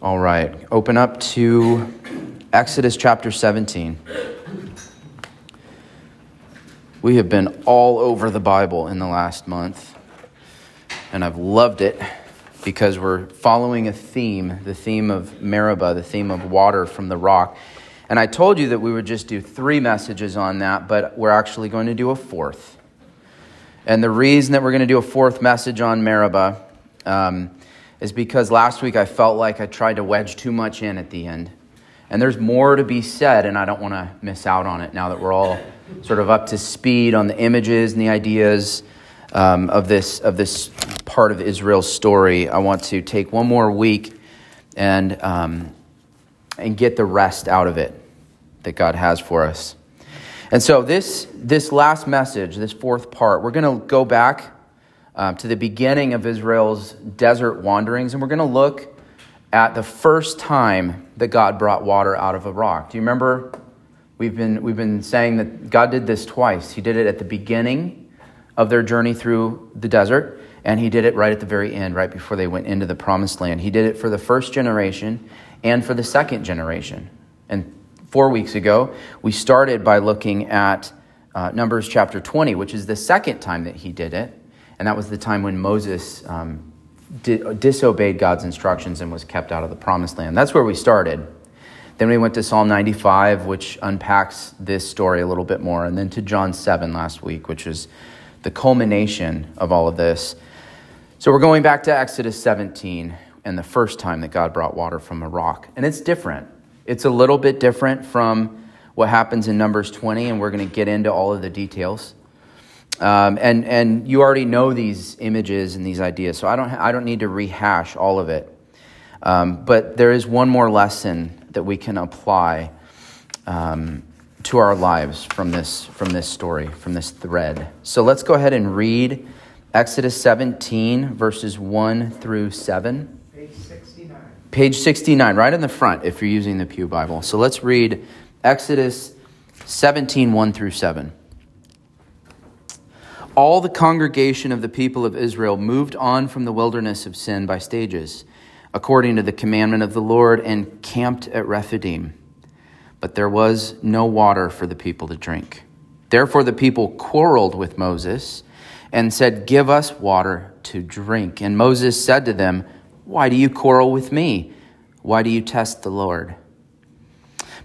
All right, open up to Exodus chapter 17. We have been all over the Bible in the last month, and I've loved it because we're following a theme the theme of Meribah, the theme of water from the rock. And I told you that we would just do three messages on that, but we're actually going to do a fourth. And the reason that we're going to do a fourth message on Meribah um, is because last week I felt like I tried to wedge too much in at the end. And there's more to be said, and I don't want to miss out on it now that we're all sort of up to speed on the images and the ideas um, of, this, of this part of Israel's story. I want to take one more week and, um, and get the rest out of it that God has for us. And so, this, this last message, this fourth part, we're going to go back um, to the beginning of Israel's desert wanderings, and we're going to look at the first time that God brought water out of a rock. Do you remember? We've been, we've been saying that God did this twice. He did it at the beginning of their journey through the desert, and He did it right at the very end, right before they went into the promised land. He did it for the first generation and for the second generation. And four weeks ago, we started by looking at uh, Numbers chapter 20, which is the second time that He did it. And that was the time when Moses um, di- disobeyed God's instructions and was kept out of the promised land. That's where we started. Then we went to Psalm 95, which unpacks this story a little bit more, and then to John 7 last week, which is the culmination of all of this. So we're going back to Exodus 17 and the first time that God brought water from a rock. And it's different. It's a little bit different from what happens in Numbers 20, and we're going to get into all of the details. Um, and, and you already know these images and these ideas, so I don't, I don't need to rehash all of it. Um, but there is one more lesson that we can apply um, to our lives from this, from this story, from this thread. So let's go ahead and read Exodus 17, verses 1 through 7. Page 69. Page 69, right in the front if you're using the Pew Bible. So let's read Exodus 17, 1 through 7 all the congregation of the people of Israel moved on from the wilderness of sin by stages, according to the commandment of the Lord, and camped at Rephidim. But there was no water for the people to drink. Therefore, the people quarreled with Moses and said, Give us water to drink. And Moses said to them, Why do you quarrel with me? Why do you test the Lord?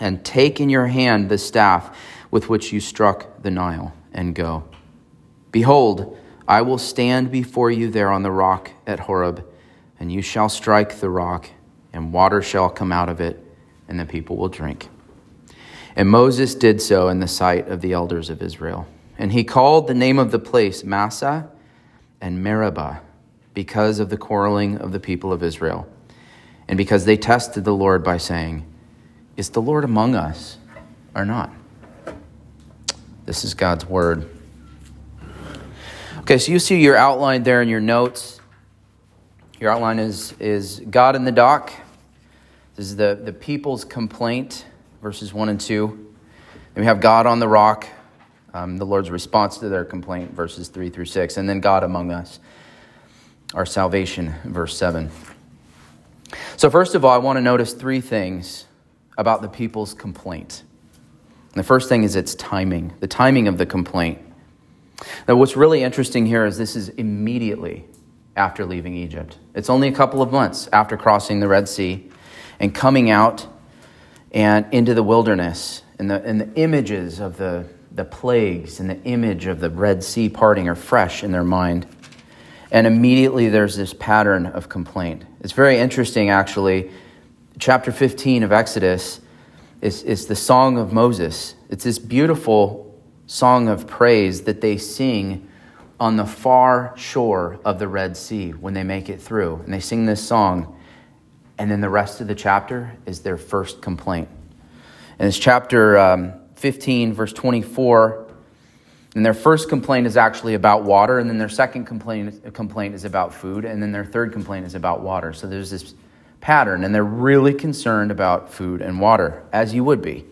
and take in your hand the staff with which you struck the Nile, and go. Behold, I will stand before you there on the rock at Horeb, and you shall strike the rock, and water shall come out of it, and the people will drink. And Moses did so in the sight of the elders of Israel. And he called the name of the place Massah and Meribah, because of the quarreling of the people of Israel, and because they tested the Lord by saying, is the Lord among us or not? This is God's word. Okay, so you see your outline there in your notes. Your outline is, is God in the dock. This is the, the people's complaint, verses 1 and 2. Then we have God on the rock, um, the Lord's response to their complaint, verses 3 through 6. And then God among us, our salvation, verse 7. So, first of all, I want to notice three things about the people's complaint. And the first thing is its timing, the timing of the complaint. Now, what's really interesting here is this is immediately after leaving Egypt. It's only a couple of months after crossing the Red Sea and coming out and into the wilderness. And the, and the images of the, the plagues and the image of the Red Sea parting are fresh in their mind. And immediately there's this pattern of complaint. It's very interesting, actually, chapter 15 of Exodus is, is the song of Moses. It's this beautiful song of praise that they sing on the far shore of the Red Sea when they make it through. And they sing this song And then the rest of the chapter is their first complaint. And it's chapter um, 15, verse 24. And their first complaint is actually about water, and then their second complaint, complaint is about food, and then their third complaint is about water. So there's this pattern, and they're really concerned about food and water, as you would be.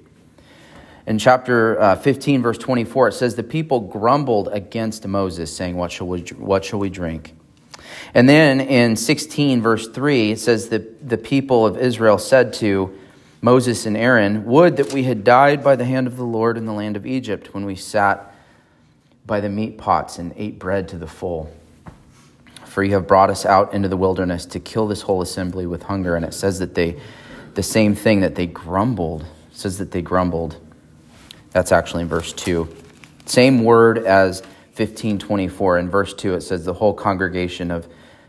In chapter uh, 15, verse 24, it says, The people grumbled against Moses, saying, What shall we, what shall we drink? And then in 16, verse 3, it says that the people of Israel said to Moses and Aaron, Would that we had died by the hand of the Lord in the land of Egypt when we sat by the meat pots and ate bread to the full. For you have brought us out into the wilderness to kill this whole assembly with hunger. And it says that they, the same thing, that they grumbled. It says that they grumbled. That's actually in verse 2. Same word as 1524. In verse 2, it says the whole congregation of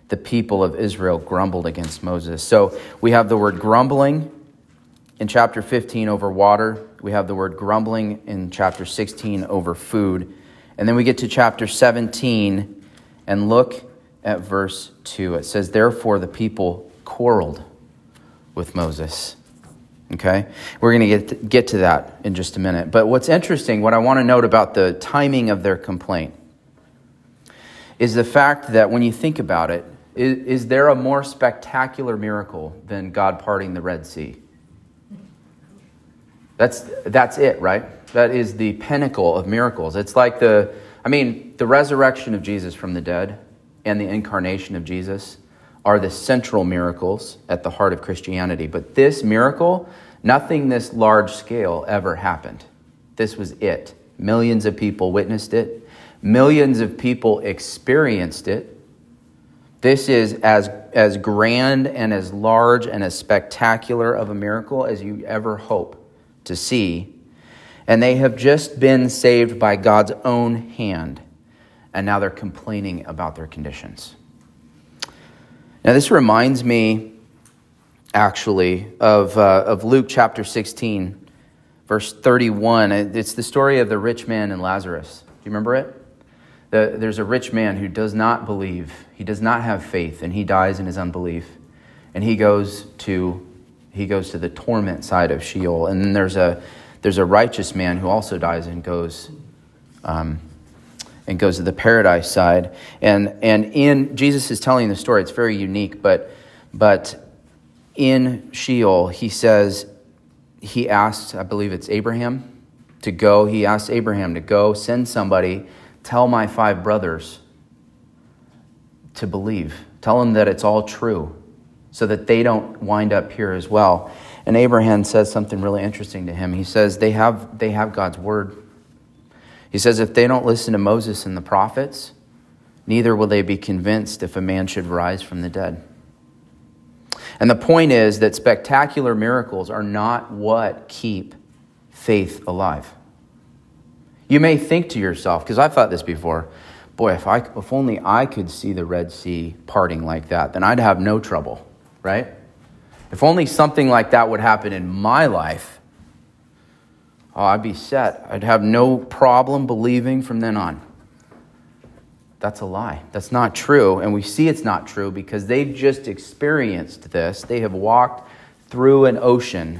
the people of Israel grumbled against Moses. So we have the word grumbling in chapter 15 over water. We have the word grumbling in chapter 16 over food. And then we get to chapter 17 and look at verse 2. It says, Therefore the people quarreled with Moses. Okay? We're going to get get to that in just a minute. But what's interesting, what I want to note about the timing of their complaint, is the fact that when you think about it, is, is there a more spectacular miracle than God parting the Red Sea? That's, that's it, right? That is the pinnacle of miracles. It's like the, I mean, the resurrection of Jesus from the dead and the incarnation of Jesus are the central miracles at the heart of Christianity. But this miracle, nothing this large scale ever happened. This was it. Millions of people witnessed it, millions of people experienced it. This is as, as grand and as large and as spectacular of a miracle as you ever hope to see. And they have just been saved by God's own hand. And now they're complaining about their conditions. Now, this reminds me, actually, of, uh, of Luke chapter 16, verse 31. It's the story of the rich man and Lazarus. Do you remember it? The, there's a rich man who does not believe, he does not have faith, and he dies in his unbelief. And he goes to, he goes to the torment side of Sheol. And then there's a, there's a righteous man who also dies and goes um, and goes to the paradise side. And, and in Jesus is telling the story, it's very unique, but, but in Sheol, he says, he asks, I believe it's Abraham, to go. He asks Abraham to go, send somebody, tell my five brothers to believe. Tell them that it's all true so that they don't wind up here as well. And Abraham says something really interesting to him. He says, they have, they have God's word. He says, if they don't listen to Moses and the prophets, neither will they be convinced if a man should rise from the dead. And the point is that spectacular miracles are not what keep faith alive. You may think to yourself, because I've thought this before, boy, if, I, if only I could see the Red Sea parting like that, then I'd have no trouble, right? If only something like that would happen in my life, oh, I'd be set. I'd have no problem believing from then on. That's a lie. That's not true. And we see it's not true because they've just experienced this. They have walked through an ocean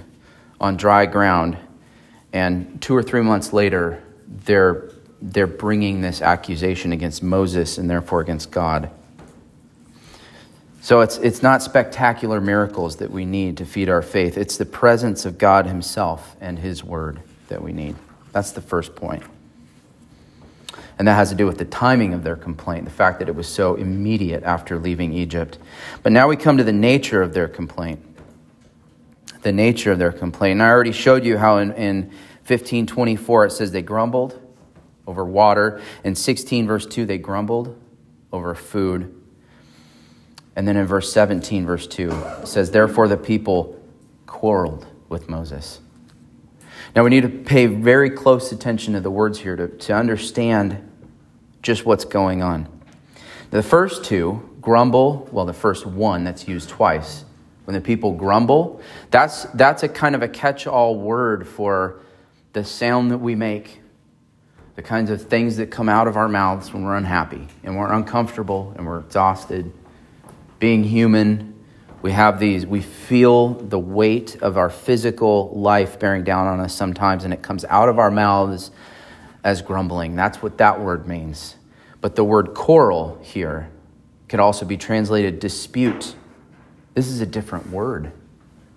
on dry ground. And two or three months later, they're, they're bringing this accusation against Moses and therefore against God. So it's, it's not spectacular miracles that we need to feed our faith, it's the presence of God Himself and His Word that we need. That's the first point. And that has to do with the timing of their complaint, the fact that it was so immediate after leaving Egypt. But now we come to the nature of their complaint. The nature of their complaint. And I already showed you how in, in 1524 it says they grumbled over water. In 16, verse 2, they grumbled over food. And then in verse 17, verse 2, it says, Therefore the people quarreled with Moses. Now, we need to pay very close attention to the words here to, to understand just what's going on. The first two, grumble, well, the first one that's used twice. When the people grumble, that's, that's a kind of a catch all word for the sound that we make, the kinds of things that come out of our mouths when we're unhappy and we're uncomfortable and we're exhausted. Being human, We have these, we feel the weight of our physical life bearing down on us sometimes, and it comes out of our mouths as grumbling. That's what that word means. But the word quarrel here could also be translated dispute. This is a different word.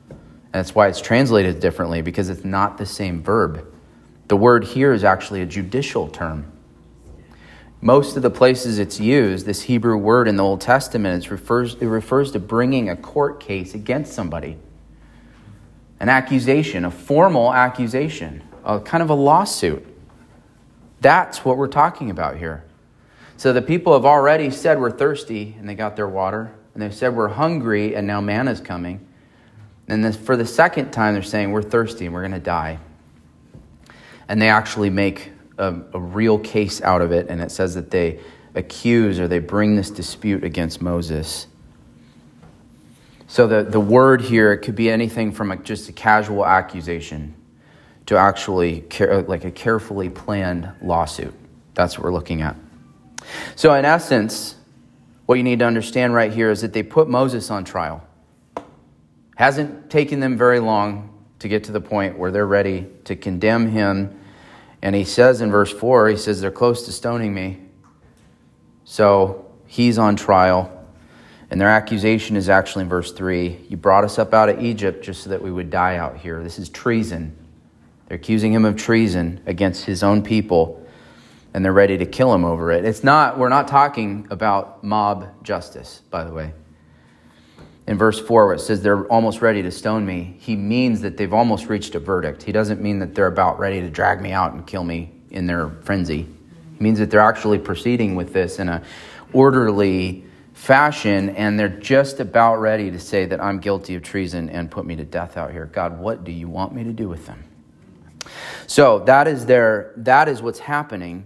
And that's why it's translated differently, because it's not the same verb. The word here is actually a judicial term. Most of the places it's used, this Hebrew word in the Old Testament, it refers, it refers to bringing a court case against somebody. An accusation, a formal accusation, a kind of a lawsuit. That's what we're talking about here. So the people have already said we're thirsty and they got their water. And they've said we're hungry and now manna's coming. And this, for the second time, they're saying we're thirsty and we're going to die. And they actually make a, a real case out of it. And it says that they accuse or they bring this dispute against Moses. So the, the word here, could be anything from a, just a casual accusation to actually care, like a carefully planned lawsuit. That's what we're looking at. So, in essence, what you need to understand right here is that they put Moses on trial. Hasn't taken them very long to get to the point where they're ready to condemn him. And he says in verse 4, he says, They're close to stoning me. So he's on trial. And their accusation is actually in verse 3 You brought us up out of Egypt just so that we would die out here. This is treason. They're accusing him of treason against his own people and they're ready to kill him over it. It's not, we're not talking about mob justice, by the way. In verse 4, where it says they're almost ready to stone me, he means that they've almost reached a verdict. He doesn't mean that they're about ready to drag me out and kill me in their frenzy. He means that they're actually proceeding with this in a orderly fashion, and they're just about ready to say that I'm guilty of treason and put me to death out here. God, what do you want me to do with them? So that is their that is what's happening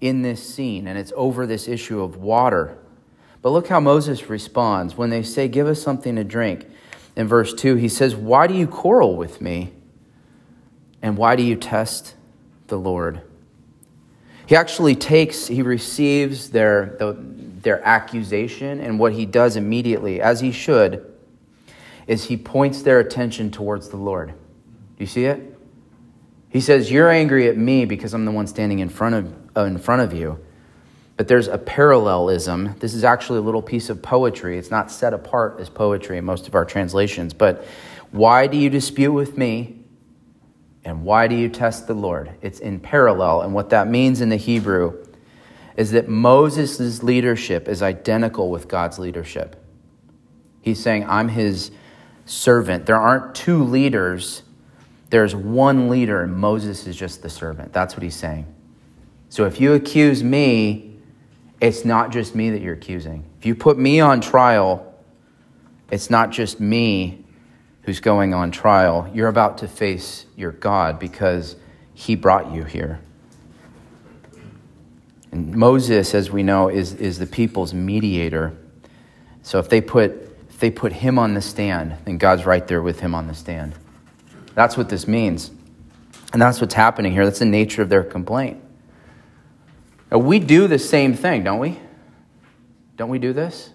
in this scene, and it's over this issue of water. But look how Moses responds when they say, Give us something to drink. In verse 2, he says, Why do you quarrel with me? And why do you test the Lord? He actually takes, he receives their, the, their accusation, and what he does immediately, as he should, is he points their attention towards the Lord. Do you see it? He says, You're angry at me because I'm the one standing in front of uh, in front of you. But there's a parallelism. This is actually a little piece of poetry. It's not set apart as poetry in most of our translations. But why do you dispute with me? And why do you test the Lord? It's in parallel. And what that means in the Hebrew is that Moses' leadership is identical with God's leadership. He's saying, I'm his servant. There aren't two leaders, there's one leader, and Moses is just the servant. That's what he's saying. So if you accuse me, it's not just me that you're accusing. If you put me on trial, it's not just me who's going on trial. You're about to face your God because he brought you here. And Moses, as we know, is, is the people's mediator. So if they put if they put him on the stand, then God's right there with him on the stand. That's what this means. And that's what's happening here. That's the nature of their complaint. Now, we do the same thing, don't we? Don't we do this?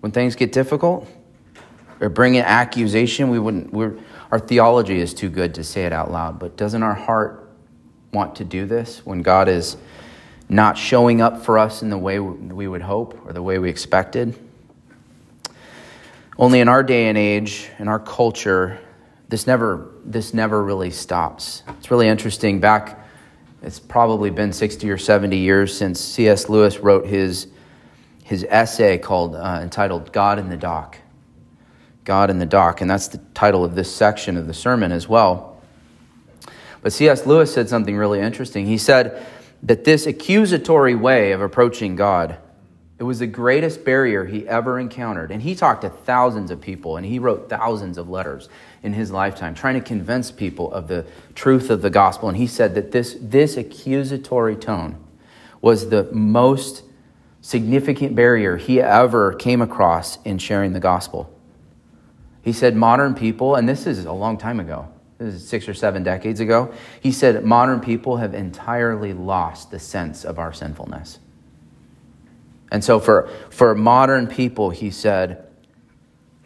When things get difficult or bring an accusation, we wouldn't, we're, our theology is too good to say it out loud, but doesn't our heart want to do this when God is not showing up for us in the way we would hope or the way we expected? Only in our day and age, in our culture, this never, this never really stops. It's really interesting. Back it's probably been 60 or 70 years since C.S. Lewis wrote his, his essay called, uh, entitled God in the Dock. God in the Dock. And that's the title of this section of the sermon as well. But C.S. Lewis said something really interesting. He said that this accusatory way of approaching God it was the greatest barrier he ever encountered. And he talked to thousands of people and he wrote thousands of letters in his lifetime trying to convince people of the truth of the gospel. And he said that this, this accusatory tone was the most significant barrier he ever came across in sharing the gospel. He said, modern people, and this is a long time ago, this is six or seven decades ago, he said, modern people have entirely lost the sense of our sinfulness. And so for, for modern people, he said,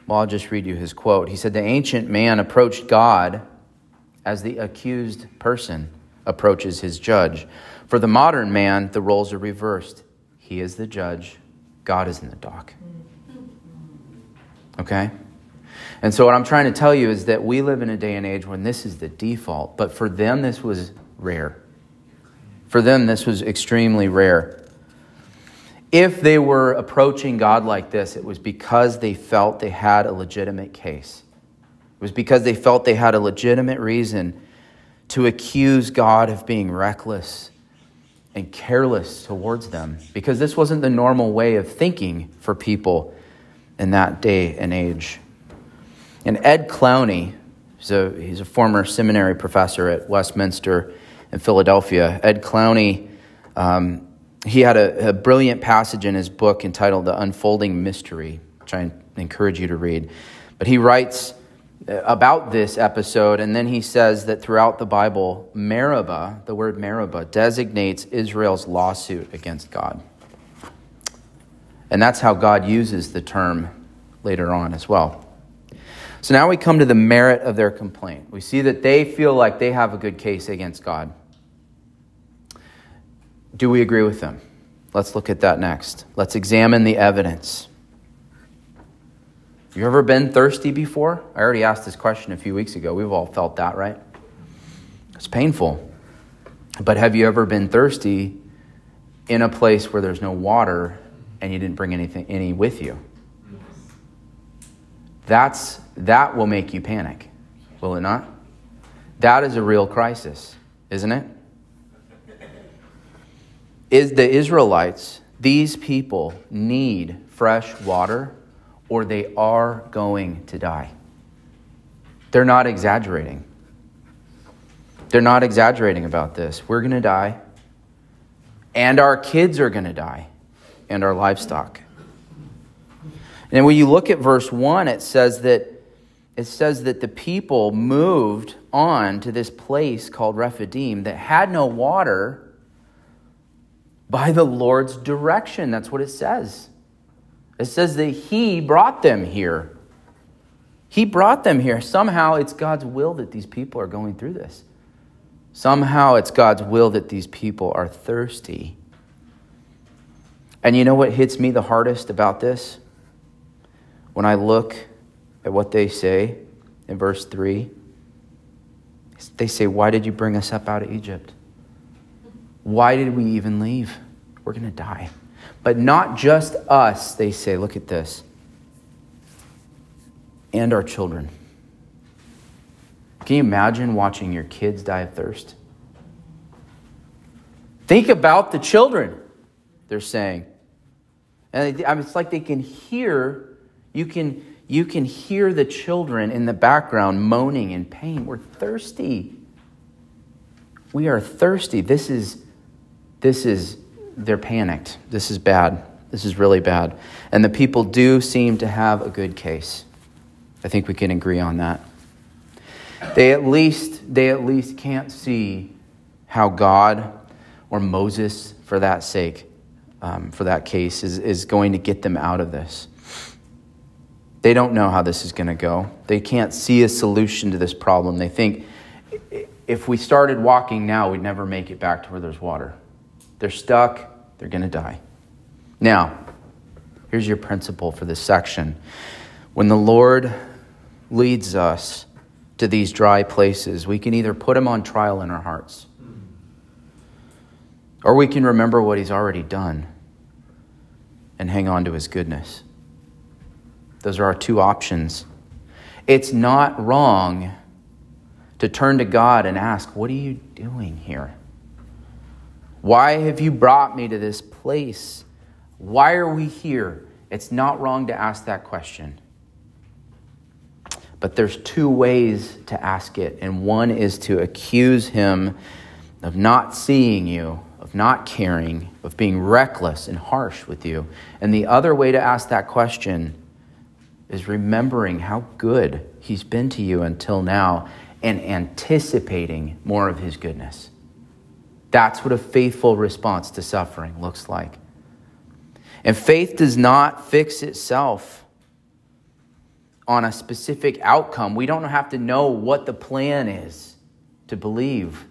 Well, I'll just read you his quote. He said, The ancient man approached God as the accused person approaches his judge. For the modern man, the roles are reversed. He is the judge, God is in the dock. Okay? And so, what I'm trying to tell you is that we live in a day and age when this is the default, but for them, this was rare. For them, this was extremely rare. If they were approaching God like this, it was because they felt they had a legitimate case. It was because they felt they had a legitimate reason to accuse God of being reckless and careless towards them, because this wasn't the normal way of thinking for people in that day and age. And Ed Clowney, he's a, he's a former seminary professor at Westminster in Philadelphia. Ed Clowney, um, he had a, a, brilliant passage in his book entitled The Unfolding Mystery, which I encourage you to read. But he writes uh, about this episode, and then he says that throughout the Bible, Meribah, the word Meribah, designates Israel's lawsuit against God. And that's how God uses the term later on as well. So now we come to the merit of their complaint. We see that they feel like they have a good case against God. Do we agree with them? Let's look at that next. Let's examine the evidence. You ever been thirsty before? I already asked this question a few weeks ago. We've all felt that, right? It's painful. But have you ever been thirsty in a place where there's no water and you didn't bring anything any with you? That's, that will make you panic, will it not? That is a real crisis, isn't it? Is the Israelites, these people need fresh water or they are going to die. They're not exaggerating. They're not exaggerating about this. We're going to die, and our kids are going to die, and our livestock. And when you look at verse 1, it says that it says that the people moved on to this place called Rephidim that had no water by the Lord's direction. That's what it says. It says that He brought them here. He brought them here. Somehow it's God's will that these people are going through this. Somehow it's God's will that these people are thirsty. And you know what hits me the hardest about this? when I look at what they say in verse 3, they say, Why did you bring us up out of Egypt? Why did we even leave? We're going to die. But not just us, they say. Look at this. And our children. Can you imagine watching your kids die of thirst? Think about the children, they're saying. And it's like they can hear you can, you can hear the children in the background moaning in pain. We're thirsty. We are thirsty. This is, this is, they're panicked. This is bad. This is really bad. And the people do seem to have a good case. I think we can agree on that. They at least, they at least can't see how God or Moses, for that sake, um, for that case, is, is going to get them out of this. They don't know how this is going to go. They can't see a solution to this problem. They think if we started walking now, we'd never make it back to where there's water. They're stuck, they're going to die. Now, here's your principle for this section. When the Lord leads us to these dry places, we can either put him on trial in our hearts, or we can remember what he's already done and hang on to his goodness. Those are our two options. It's not wrong to turn to God and ask, What are you doing here? Why have you brought me to this place? Why are we here? It's not wrong to ask that question. But there's two ways to ask it, and one is to accuse him of not seeing you, of not caring, of being reckless and harsh with you. And the other way to ask that question is remembering how good He's been to you until now and anticipating more of His goodness. That's what a faithful response to suffering looks like. And faith does not fix itself. on a specific outcome. We don't have to know what the plan is to believe.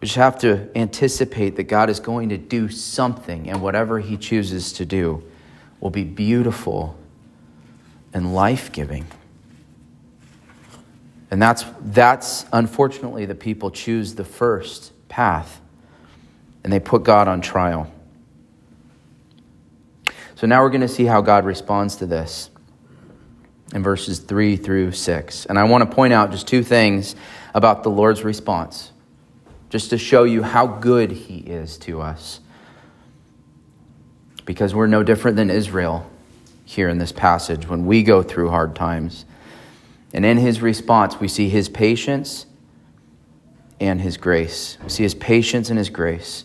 We just have to anticipate that God is going to do something, and whatever He chooses to do will be beautiful and life giving. And that's, that's unfortunately the people choose the first path and they put God on trial. So now we're going to see how God responds to this in verses 3 through 6. And I want to point out just two things about the Lord's response, just to show you how good He is to us. Because we're no different than Israel here in this passage when we go through hard times. And in His response, we see His patience and His grace. We see His patience and His grace.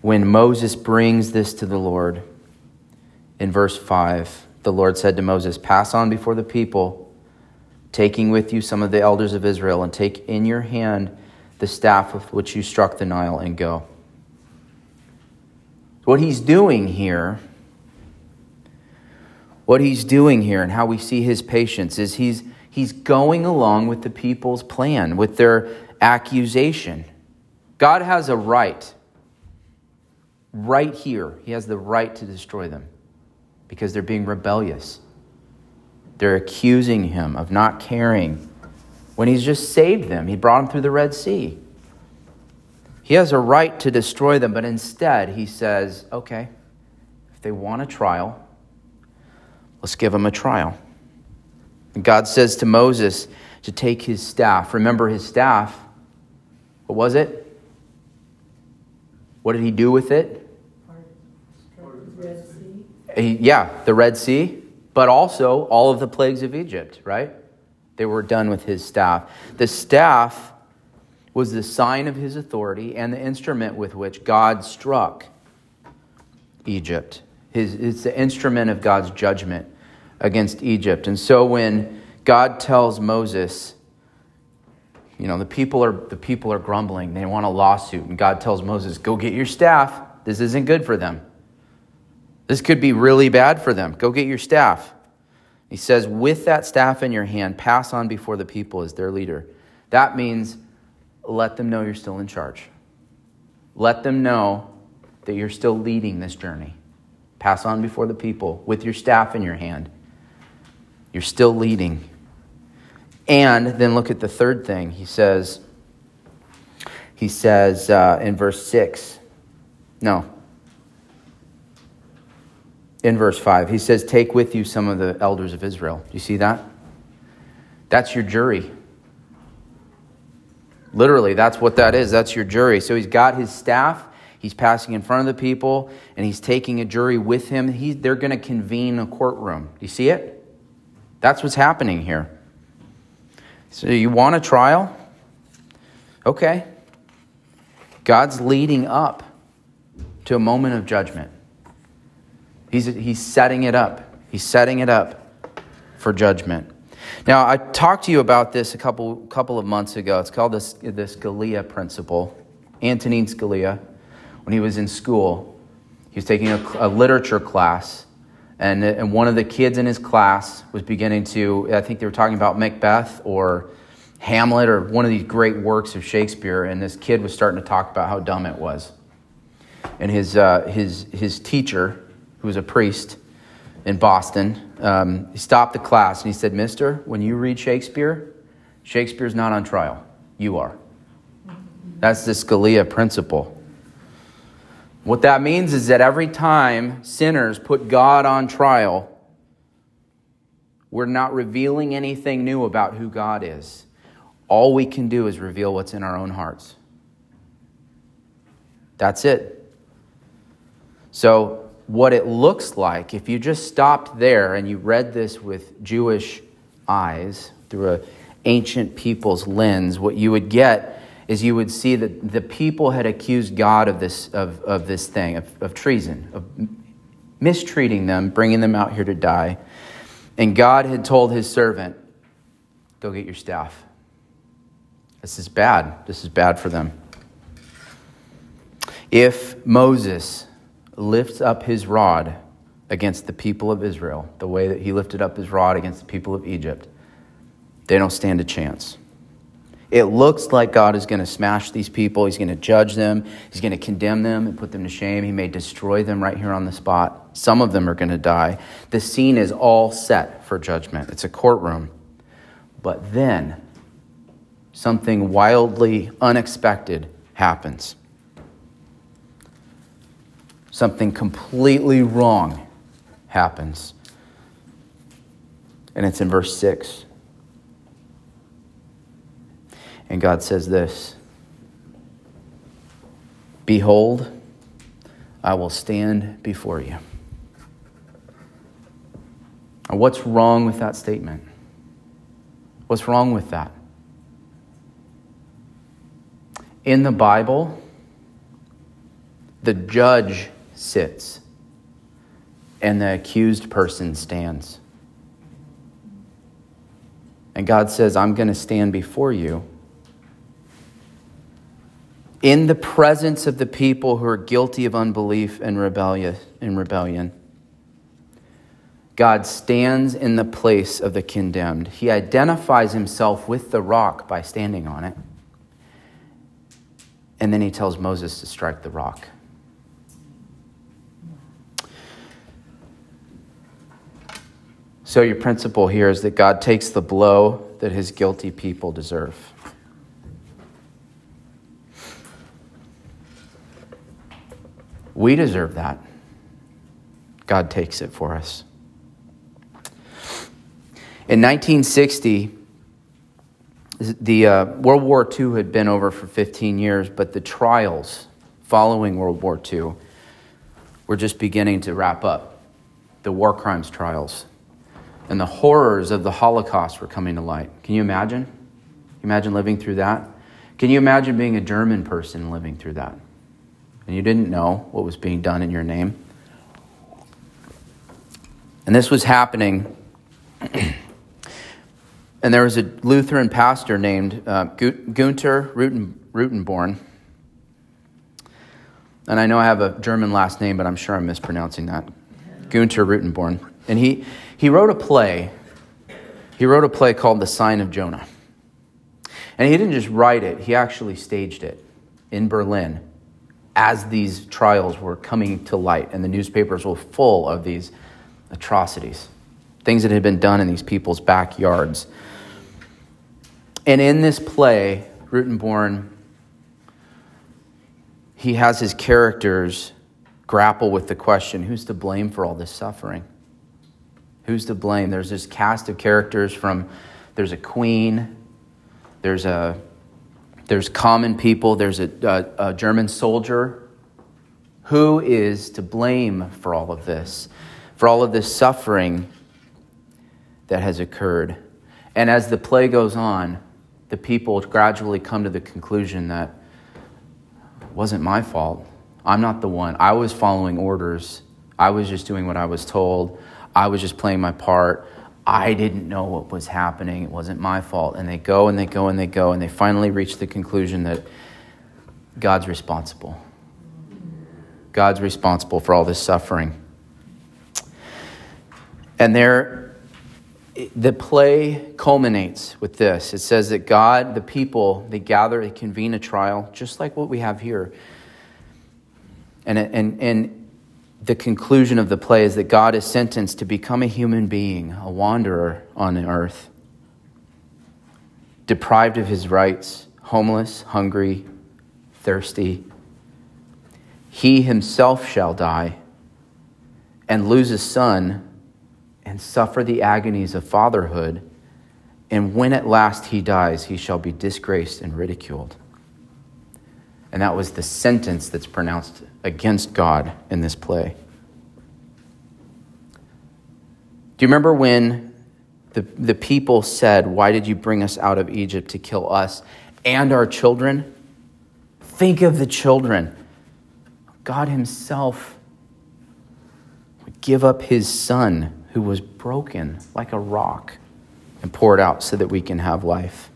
When Moses brings this to the Lord, in verse 5, the Lord said to Moses, Pass on before the people, taking with you some of the elders of Israel, and take in your hand the staff with which you struck the Nile, and go. What he's doing here, what he's doing here, and how we see his patience is he's, he's going along with the people's plan, with their accusation. God has a right, right here, he has the right to destroy them because they're being rebellious. They're accusing him of not caring when he's just saved them. He brought them through the Red Sea. He has a right to destroy them, but instead he says, okay, if they want a trial, let's give him a trial. And God says to Moses to take his staff. Remember his staff. What was it? What did he do with it? yeah, the Red Sea, but also all of the plagues of Egypt, right? They were done with his staff. The staff was the sign of his authority and the instrument with which God struck Egypt. His, it's the instrument of God's judgment against Egypt. And so when God tells Moses, you know, the people are the people are grumbling, they want a lawsuit, and God tells Moses, "Go get your staff. This isn't good for them." This could be really bad for them. Go get your staff. He says, with that staff in your hand, pass on before the people as their leader. That means let them know you're still in charge. Let them know that you're still leading this journey. Pass on before the people with your staff in your hand. You're still leading. And then look at the third thing. He says, he says uh, in verse 6, no, in verse 5. He says, Take with you some of the elders of Israel. Do you see that? That's your jury. Literally, that's what that is. That's your jury. So he's got his staff. He's passing in front of the people, and he's taking a jury with him. He, they're going to convene a courtroom. Do you see it? That's what's happening here. So, you want a trial? Okay. God's leading up to a moment of judgment. He's, he's setting it up. He's setting it up for judgment. Now, I talked to you about this a couple, couple of months ago. It's called the, the Scalia principle. Antonin Scalia, when he was in school, he was taking a, a literature class, and, and one of the kids in his class was beginning to, I think they were talking about Macbeth or Hamlet or one of these great works of Shakespeare, and this kid was starting to talk about how dumb it was. And his, uh, his, his teacher, who was a priest in Boston, um, he stopped the class and he said, Mister, when you read Shakespeare, Shakespeare's not on trial. You are. That's the Scalia principle. What that means is that every time sinners put God on trial, we're not revealing anything new about who God is. All we can do is reveal what's in our own hearts. That's it. So what it looks like if you just stopped there and you read this with Jewish eyes through an ancient people's lens, what you would get is you would see that the people had accused God of this, of, of this thing, of, of treason, of mistreating them, bringing them out here to die. And God had told his servant, Go get your staff. This is bad. This is bad for them. If Moses lifts up his rod against the people of Israel, the way that he lifted up his rod against the people of Egypt, they don't stand a chance. It looks like God is going to smash these people. He's going to judge them. He's going to condemn them and put them to shame. He may destroy them right here on the spot. Some of them are going to die. The scene is all set for judgment. It's a courtroom. But then something wildly unexpected happens. Something completely wrong happens. And it's in verse 6. And God says this Behold, I will stand before you. What's wrong with that statement? What's wrong with that? In the Bible, the judge sits and the accused person stands. And God says, I'm going to stand before you in the presence of the people who are guilty of unbelief and rebellion. God stands in the place of the condemned. He identifies himself with the rock by standing on it. And then he tells Moses to strike the rock. So, your principle here is that God takes the blow that his guilty people deserve. We deserve that. God takes it for us. In 1960, the uh, World War II had been over for 15 years, but the trials following World War II were just beginning to wrap up. The war crimes trials and the horrors of the Holocaust were coming to light. Can you imagine? Imagine living through that? Can you imagine being a German person living through that? And you didn't know what was being done in your name. And this was happening. and there was a Lutheran pastor named uh, Gunther Ruten, Rutenborn. And I know I have a German last name, but I'm sure I'm mispronouncing that. Gunther Rutenborn. And he, he wrote a play. He wrote a play called The Sign of Jonah. And he didn't just write it, he actually staged it in Berlin as these trials were coming to light, and the newspapers were full of these atrocities, things that had been done in these people's backyards. And in this play, Rutenborn, he has his characters grapple with the question who's to blame for all this suffering? Who's to blame? There's this cast of characters from there's a queen, there's a there's common people, there's a, a, a German soldier. Who is to blame for all of this, for all of this suffering that has occurred? And as the play goes on, the people gradually come to the conclusion that it wasn't my fault. I'm not the one. I was following orders. I was just doing what I was told. I was just playing my part. I didn't know what was happening. It wasn't my fault. And they go and they go and they go, and they finally reach the conclusion that God's responsible. God's responsible for all this suffering. And there, the play culminates with this. It says that God, the people, they gather, they convene a trial, just like what we have here. And, and, and the conclusion of the play is that God is sentenced to become a human being, a wanderer on earth, deprived of his rights, homeless, hungry, thirsty. He himself shall die and lose a son and suffer the agonies of fatherhood. And when at last he dies, he shall be disgraced and ridiculed. And that was the sentence that's pronounced against God in this play. Do you remember when the, the people said, Why did you bring us out of Egypt to kill us and our children? Think of the children. God Himself would give up His Son, who was broken like a rock, and pour it out so that we can have life.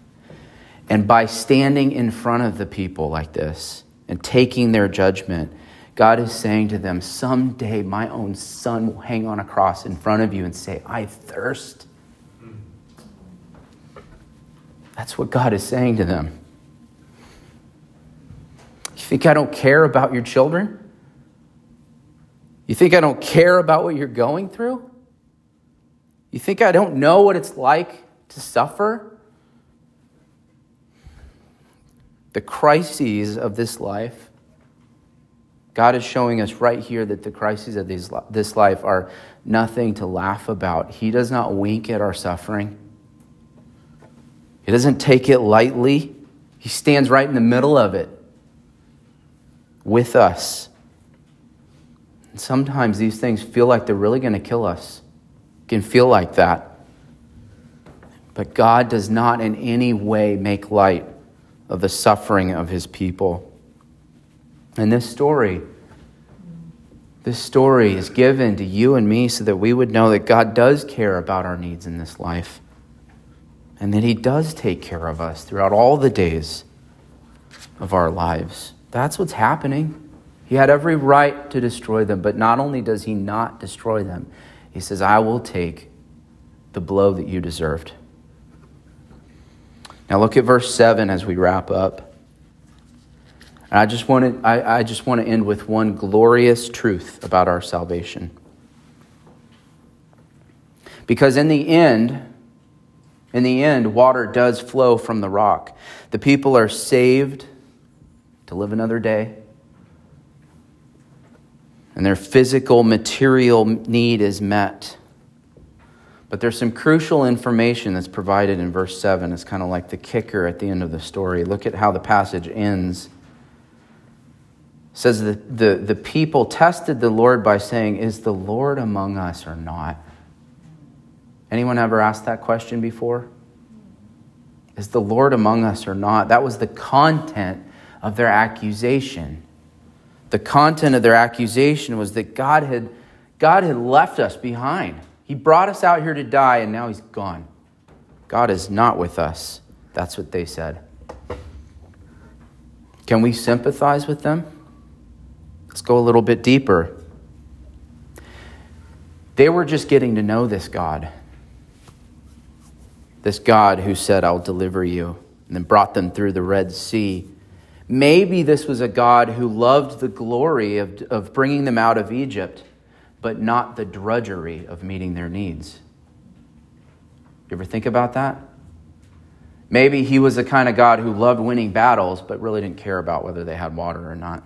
And by standing in front of the people like this and taking their judgment, God is saying to them, Someday my own son will hang on a cross in front of you and say, I thirst. That's what God is saying to them. You think I don't care about your children? You think I don't care about what you're going through? You think I don't know what it's like to suffer? The crises of this life, God is showing us right here that the crises of this life are nothing to laugh about. He does not wink at our suffering, He doesn't take it lightly. He stands right in the middle of it with us. And sometimes these things feel like they're really going to kill us. It can feel like that. But God does not in any way make light of the suffering of his people. And this story, this story is given to you and me so that we would know that God does care about our needs in this life and that he does take care of us throughout all the days of our lives. That's what's happening. He had every right to destroy them, but not only does he not destroy them, he says, I will take the blow that you deserved. Now look at verse 7 as we wrap up. And I just want to, I, I just want to end with one glorious truth about our salvation. Because in the end, in the end, water does flow from the rock. The people are saved to live another day and their physical, material need is met. But there's some crucial information that's provided in verse 7. It's kind of like the kicker at the end of the story. Look at how the passage ends. It says that the, the people tested the Lord by saying, Is the Lord among us or not? Anyone ever asked that question before? Is the Lord among us or not? That was the content of their accusation the content of their accusation was that God had, God had left us behind. He brought us out here to die, and now He's gone. God is not with us. That's what they said. Can we sympathize with them? Let's go a little bit deeper. They were just getting to know this God. This God who said, I'll deliver you, and then brought them through the Red Sea Maybe this was a God who loved the glory of, of bringing them out of Egypt, but not the drudgery of meeting their needs. You ever think about that? Maybe he was the kind of God who loved winning battles, but really didn't care about whether they had water or not.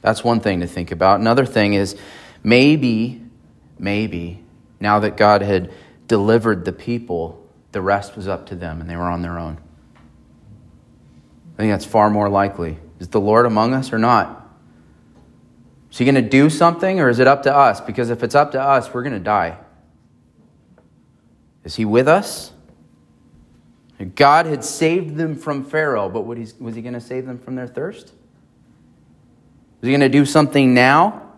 That's one thing to think about. Another thing is maybe, maybe, now that God had delivered the people, the rest was up to them and they were on their own. I think that's far more likely. Is the Lord among us or not? Is he going to do something or is it up to us? Because if it's up to us, we're going to die. Is he with us? God had saved them from Pharaoh, but was he going to save them from their thirst? Was he going to do something now?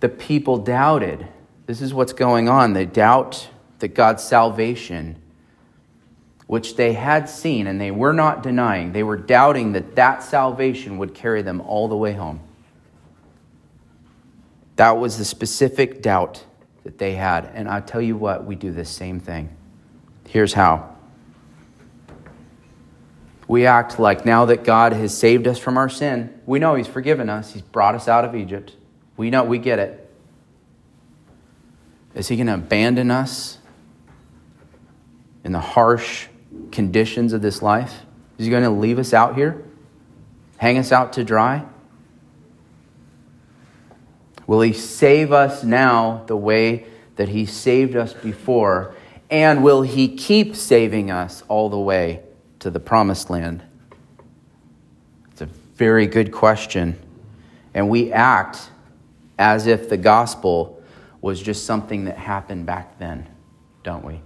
The people doubted. This is what's going on. They doubt that God's salvation which they had seen and they were not denying. They were doubting that that salvation would carry them all the way home. That was the specific doubt that they had. And I tell you what, we do the same thing. Here's how. We act like now that God has saved us from our sin, we know He's forgiven us, He's brought us out of Egypt. We know, we get it. Is He going to abandon us in the harsh conditions of this life? Is he going to leave us out here? Hang us out to dry? Will he save us now the way that he saved us before? And will he keep saving us all the way to the promised land? It's a very good question. And we act as if the gospel was just something that happened back then, don't we?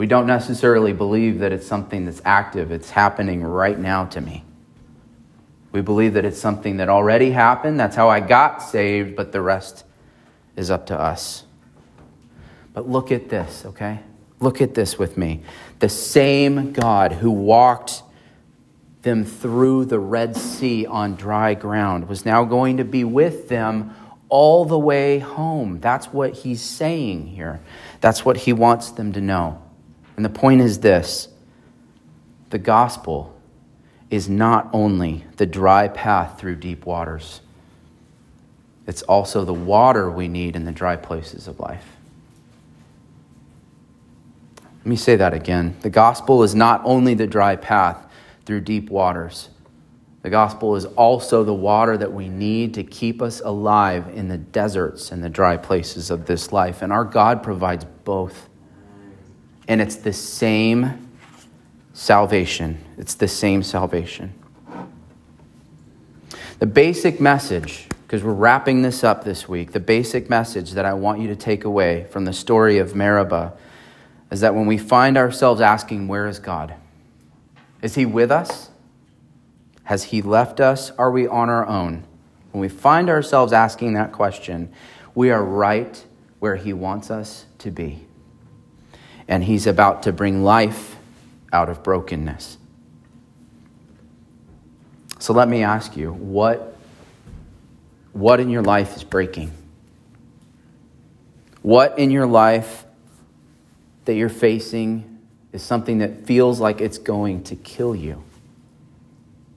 We don't necessarily believe that it's something that's active, it's happening right now to me. We believe that it's something that already happened. That's how I got saved, but the rest is up to us. But look at this, okay? Look at this with me. The same God who walked them through the Red Sea on dry ground, was now going to be with them all the way home. That's what he's saying here. That's what he wants them to know. And the point is this the gospel is not only the dry path through deep waters, it's also the water we need in the dry places of life. Let me say that again. The gospel is not only the dry path through deep waters, the gospel is also the water that we need to keep us alive in the deserts and the dry places of this life. And our God provides both. And it's the same salvation. It's the same salvation. The basic message, because we're wrapping this up this week, the basic message that I want you to take away from the story of Meribah is that when we find ourselves asking, Where is God? Is He with us? Has He left us? Are we on our own? When we find ourselves asking that question, we are right where He wants us to be. And He's about to bring life out of brokenness. So let me ask you what, what in your life is breaking? What in your life that you're facing is something that feels like it's going to kill you?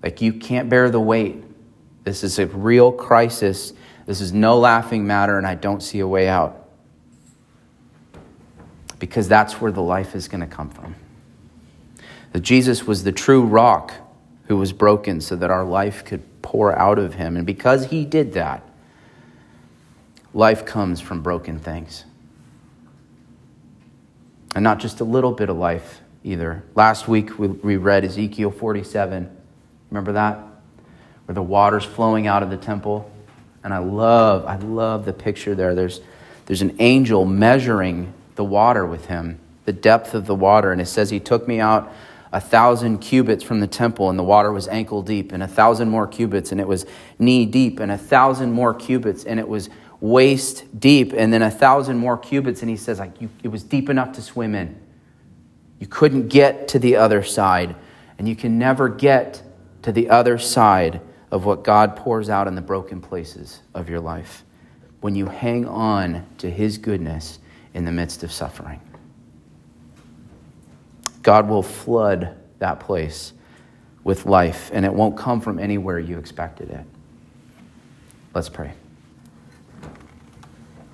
Like you can't bear the weight. This is a real crisis. This is no laughing matter, and I don't see a way out. Because that's where the life is going to come from. That Jesus was the true rock who was broken so that our life could pour out of him. And because he did that, life comes from broken things. And not just a little bit of life either. Last week we, read Ezekiel 47. Remember that? Where the water's flowing out of the temple. And I love, I love the picture there. There's, there's an angel measuring the water with him, the depth of the water. And it says, He took me out a thousand cubits from the temple, and the water was ankle deep, and a thousand more cubits, and it was knee deep, and a thousand more cubits, and it was waist deep, and then a thousand more cubits. And he says, like, you, it was deep enough to swim in. You couldn't get to the other side, and you can never get to the other side of what God pours out in the broken places of your life when you hang on to his goodness in the midst of suffering. God will flood that place with life, and it won't come from anywhere you expected it. Let's pray.